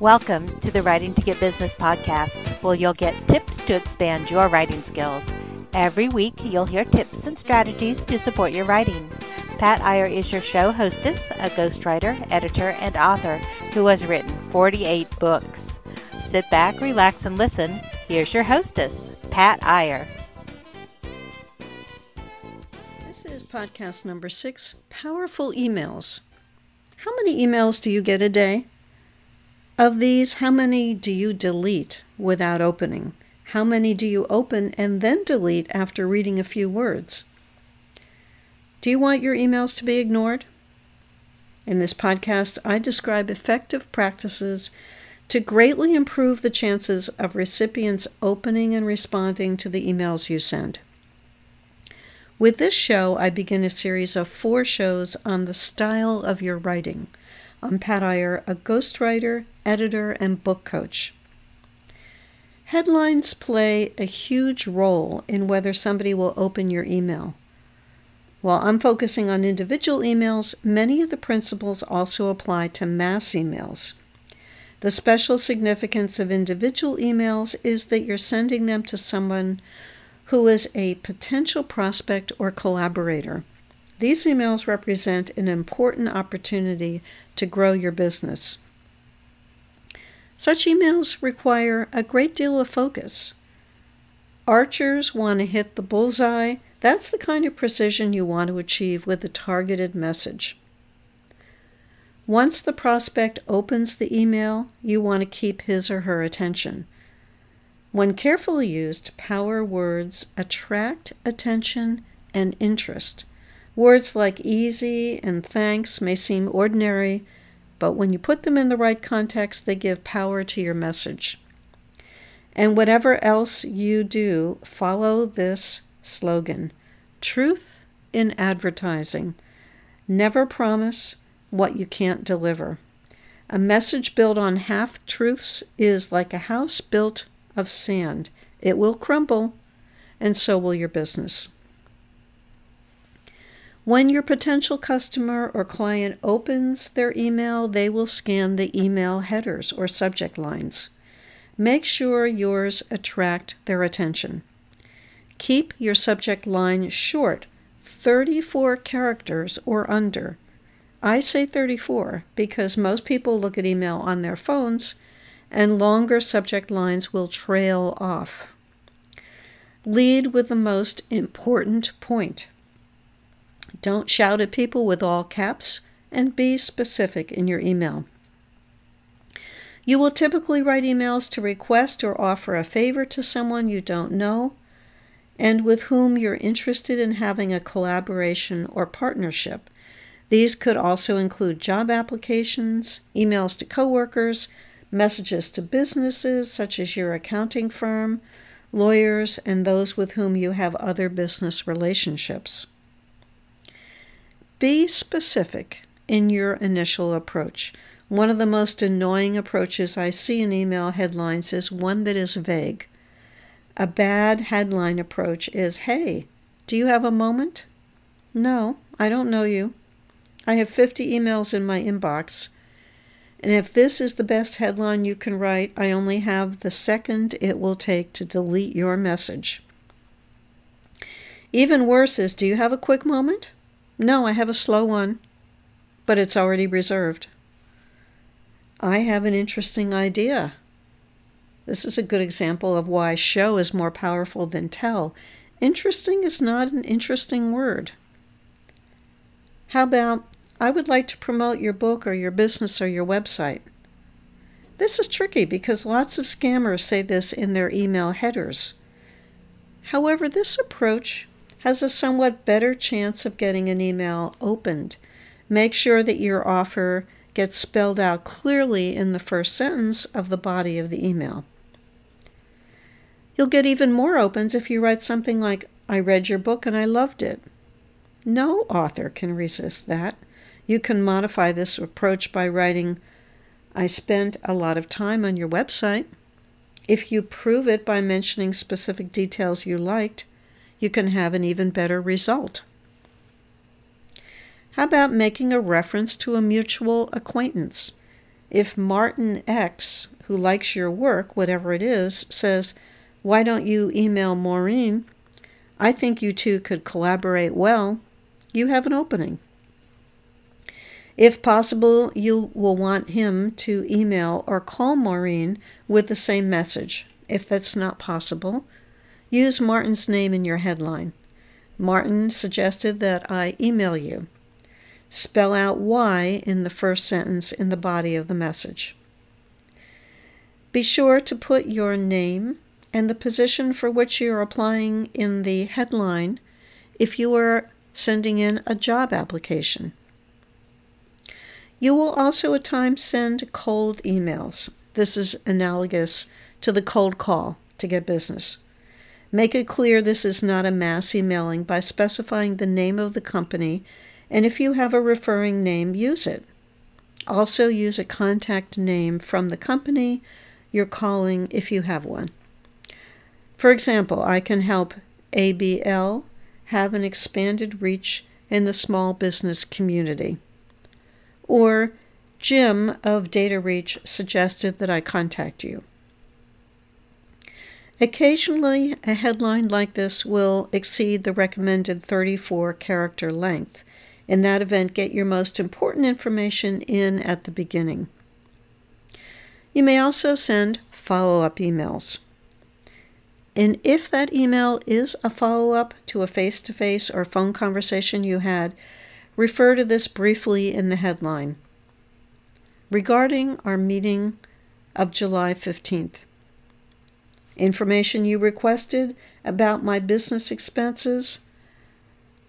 Welcome to the Writing to Get Business podcast, where you'll get tips to expand your writing skills. Every week, you'll hear tips and strategies to support your writing. Pat Iyer is your show hostess, a ghostwriter, editor, and author who has written 48 books. Sit back, relax, and listen. Here's your hostess, Pat Iyer. This is podcast number six Powerful Emails. How many emails do you get a day? Of these, how many do you delete without opening? How many do you open and then delete after reading a few words? Do you want your emails to be ignored? In this podcast, I describe effective practices to greatly improve the chances of recipients opening and responding to the emails you send. With this show, I begin a series of four shows on the style of your writing. I'm Pat Iyer, a ghostwriter, editor, and book coach. Headlines play a huge role in whether somebody will open your email. While I'm focusing on individual emails, many of the principles also apply to mass emails. The special significance of individual emails is that you're sending them to someone who is a potential prospect or collaborator. These emails represent an important opportunity to grow your business. Such emails require a great deal of focus. Archers want to hit the bullseye. That's the kind of precision you want to achieve with a targeted message. Once the prospect opens the email, you want to keep his or her attention. When carefully used, power words attract attention and interest. Words like easy and thanks may seem ordinary, but when you put them in the right context, they give power to your message. And whatever else you do, follow this slogan Truth in advertising. Never promise what you can't deliver. A message built on half truths is like a house built of sand. It will crumble, and so will your business. When your potential customer or client opens their email, they will scan the email headers or subject lines. Make sure yours attract their attention. Keep your subject line short, 34 characters or under. I say 34 because most people look at email on their phones and longer subject lines will trail off. Lead with the most important point. Don't shout at people with all caps and be specific in your email. You will typically write emails to request or offer a favor to someone you don't know and with whom you're interested in having a collaboration or partnership. These could also include job applications, emails to coworkers, messages to businesses such as your accounting firm, lawyers, and those with whom you have other business relationships. Be specific in your initial approach. One of the most annoying approaches I see in email headlines is one that is vague. A bad headline approach is Hey, do you have a moment? No, I don't know you. I have 50 emails in my inbox. And if this is the best headline you can write, I only have the second it will take to delete your message. Even worse is Do you have a quick moment? No, I have a slow one, but it's already reserved. I have an interesting idea. This is a good example of why show is more powerful than tell. Interesting is not an interesting word. How about, I would like to promote your book or your business or your website? This is tricky because lots of scammers say this in their email headers. However, this approach has a somewhat better chance of getting an email opened. Make sure that your offer gets spelled out clearly in the first sentence of the body of the email. You'll get even more opens if you write something like, I read your book and I loved it. No author can resist that. You can modify this approach by writing, I spent a lot of time on your website. If you prove it by mentioning specific details you liked, you can have an even better result. How about making a reference to a mutual acquaintance? If Martin X, who likes your work, whatever it is, says, Why don't you email Maureen? I think you two could collaborate well. You have an opening. If possible, you will want him to email or call Maureen with the same message. If that's not possible, use Martin's name in your headline. Martin suggested that I email you. Spell out why in the first sentence in the body of the message. Be sure to put your name and the position for which you're applying in the headline if you are sending in a job application. You will also at times send cold emails. This is analogous to the cold call to get business. Make it clear this is not a mass emailing by specifying the name of the company, and if you have a referring name, use it. Also, use a contact name from the company you're calling if you have one. For example, I can help ABL have an expanded reach in the small business community. Or Jim of Data Reach suggested that I contact you. Occasionally, a headline like this will exceed the recommended 34 character length. In that event, get your most important information in at the beginning. You may also send follow up emails. And if that email is a follow up to a face to face or phone conversation you had, refer to this briefly in the headline. Regarding our meeting of July 15th, information you requested about my business expenses,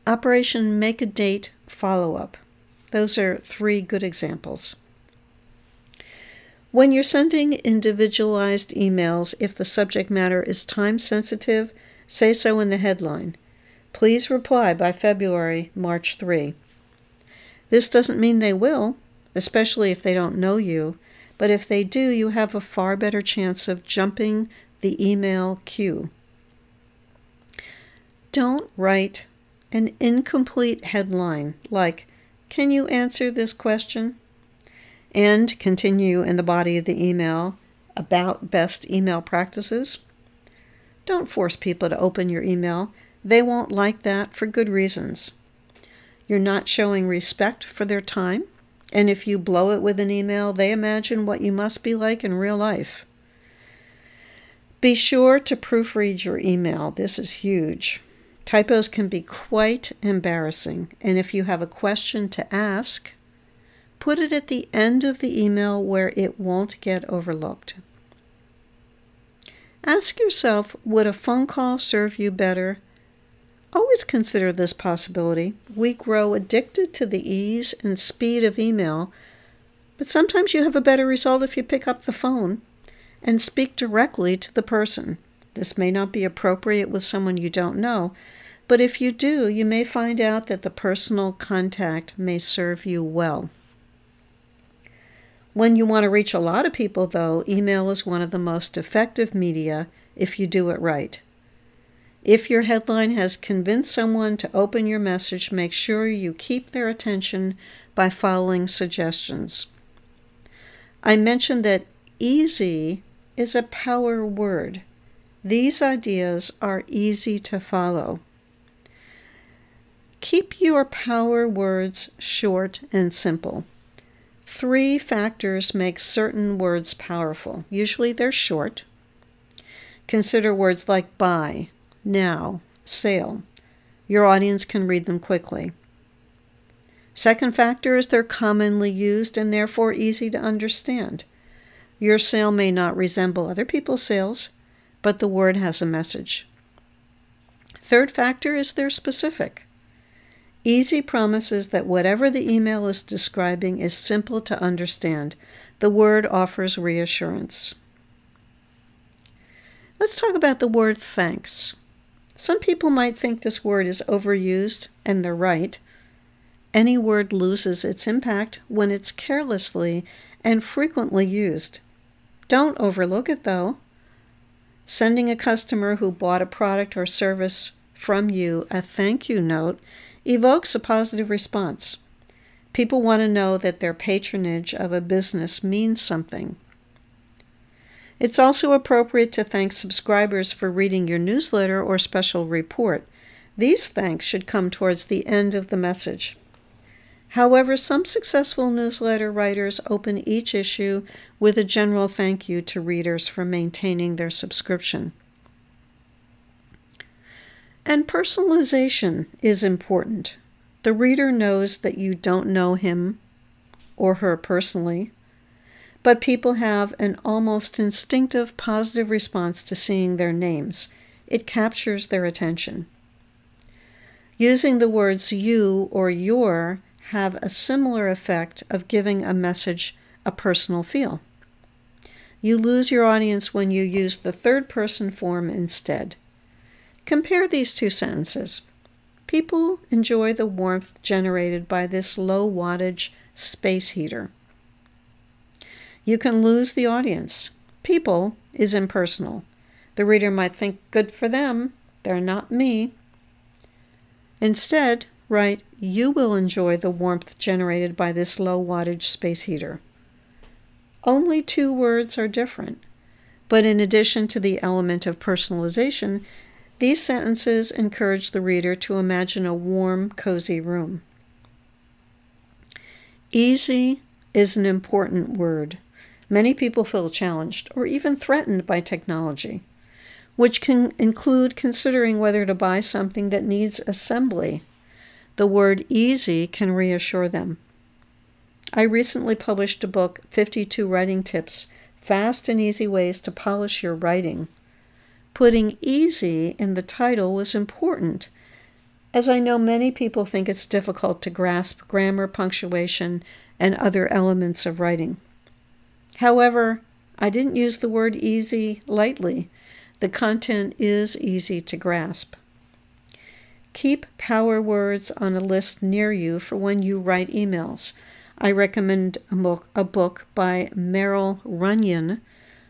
Operation Make a Date follow up. Those are three good examples. When you're sending individualized emails, if the subject matter is time sensitive, say so in the headline. Please reply by February, March 3. This doesn't mean they will, especially if they don't know you, but if they do, you have a far better chance of jumping the email queue. Don't write an incomplete headline like, Can you answer this question? and continue in the body of the email about best email practices. Don't force people to open your email. They won't like that for good reasons. You're not showing respect for their time, and if you blow it with an email, they imagine what you must be like in real life. Be sure to proofread your email. This is huge. Typos can be quite embarrassing, and if you have a question to ask, Put it at the end of the email where it won't get overlooked. Ask yourself would a phone call serve you better? Always consider this possibility. We grow addicted to the ease and speed of email, but sometimes you have a better result if you pick up the phone and speak directly to the person. This may not be appropriate with someone you don't know, but if you do, you may find out that the personal contact may serve you well. When you want to reach a lot of people, though, email is one of the most effective media if you do it right. If your headline has convinced someone to open your message, make sure you keep their attention by following suggestions. I mentioned that easy is a power word. These ideas are easy to follow. Keep your power words short and simple. Three factors make certain words powerful. Usually they're short. Consider words like buy, now, sale. Your audience can read them quickly. Second factor is they're commonly used and therefore easy to understand. Your sale may not resemble other people's sales, but the word has a message. Third factor is they're specific. Easy promises that whatever the email is describing is simple to understand. The word offers reassurance. Let's talk about the word thanks. Some people might think this word is overused, and they're right. Any word loses its impact when it's carelessly and frequently used. Don't overlook it, though. Sending a customer who bought a product or service from you a thank you note evokes a positive response. People want to know that their patronage of a business means something. It's also appropriate to thank subscribers for reading your newsletter or special report. These thanks should come towards the end of the message. However, some successful newsletter writers open each issue with a general thank you to readers for maintaining their subscription. And personalization is important. The reader knows that you don't know him or her personally, but people have an almost instinctive positive response to seeing their names. It captures their attention. Using the words you or your have a similar effect of giving a message a personal feel. You lose your audience when you use the third person form instead. Compare these two sentences. People enjoy the warmth generated by this low wattage space heater. You can lose the audience. People is impersonal. The reader might think, good for them, they're not me. Instead, write, you will enjoy the warmth generated by this low wattage space heater. Only two words are different, but in addition to the element of personalization, these sentences encourage the reader to imagine a warm, cozy room. Easy is an important word. Many people feel challenged or even threatened by technology, which can include considering whether to buy something that needs assembly the word easy can reassure them. I recently published a book, 52 Writing Tips Fast and Easy Ways to Polish Your Writing. Putting easy in the title was important, as I know many people think it's difficult to grasp grammar, punctuation, and other elements of writing. However, I didn't use the word easy lightly. The content is easy to grasp. Keep power words on a list near you for when you write emails. I recommend a book, a book by Meryl Runion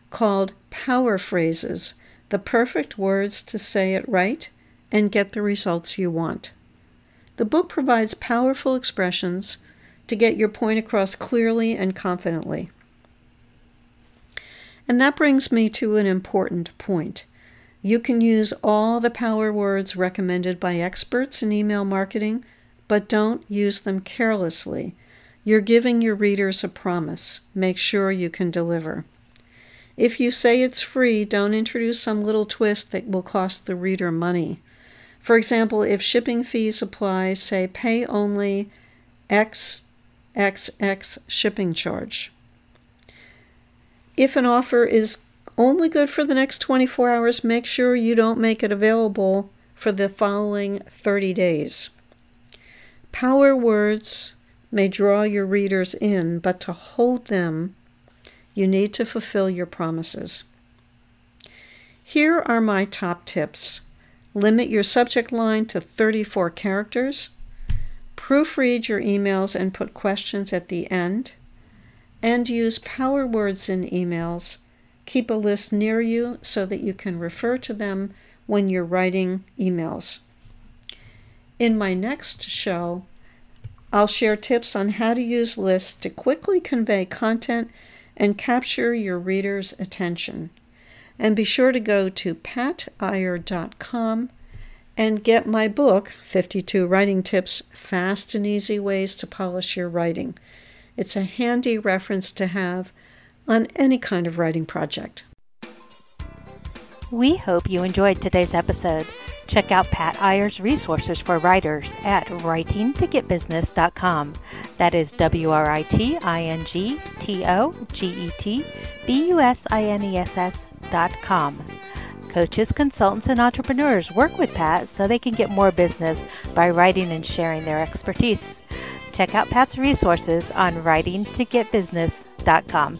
called Power Phrases The Perfect Words to Say It Right and Get the Results You Want. The book provides powerful expressions to get your point across clearly and confidently. And that brings me to an important point. You can use all the power words recommended by experts in email marketing, but don't use them carelessly. You're giving your readers a promise. Make sure you can deliver. If you say it's free, don't introduce some little twist that will cost the reader money. For example, if shipping fees apply, say pay only XXX shipping charge. If an offer is only good for the next 24 hours. Make sure you don't make it available for the following 30 days. Power words may draw your readers in, but to hold them, you need to fulfill your promises. Here are my top tips limit your subject line to 34 characters, proofread your emails and put questions at the end, and use power words in emails Keep a list near you so that you can refer to them when you're writing emails. In my next show, I'll share tips on how to use lists to quickly convey content and capture your reader's attention. And be sure to go to patiyer.com and get my book, 52 Writing Tips Fast and Easy Ways to Polish Your Writing. It's a handy reference to have on any kind of writing project. We hope you enjoyed today's episode. Check out Pat Iyer's resources for writers at writingtogetbusiness.com. That is W R I T I N G T O G E T B U S I N E S S dot com. Coaches, consultants, and entrepreneurs work with Pat so they can get more business by writing and sharing their expertise. Check out Pat's resources on writingtogetbusiness.com.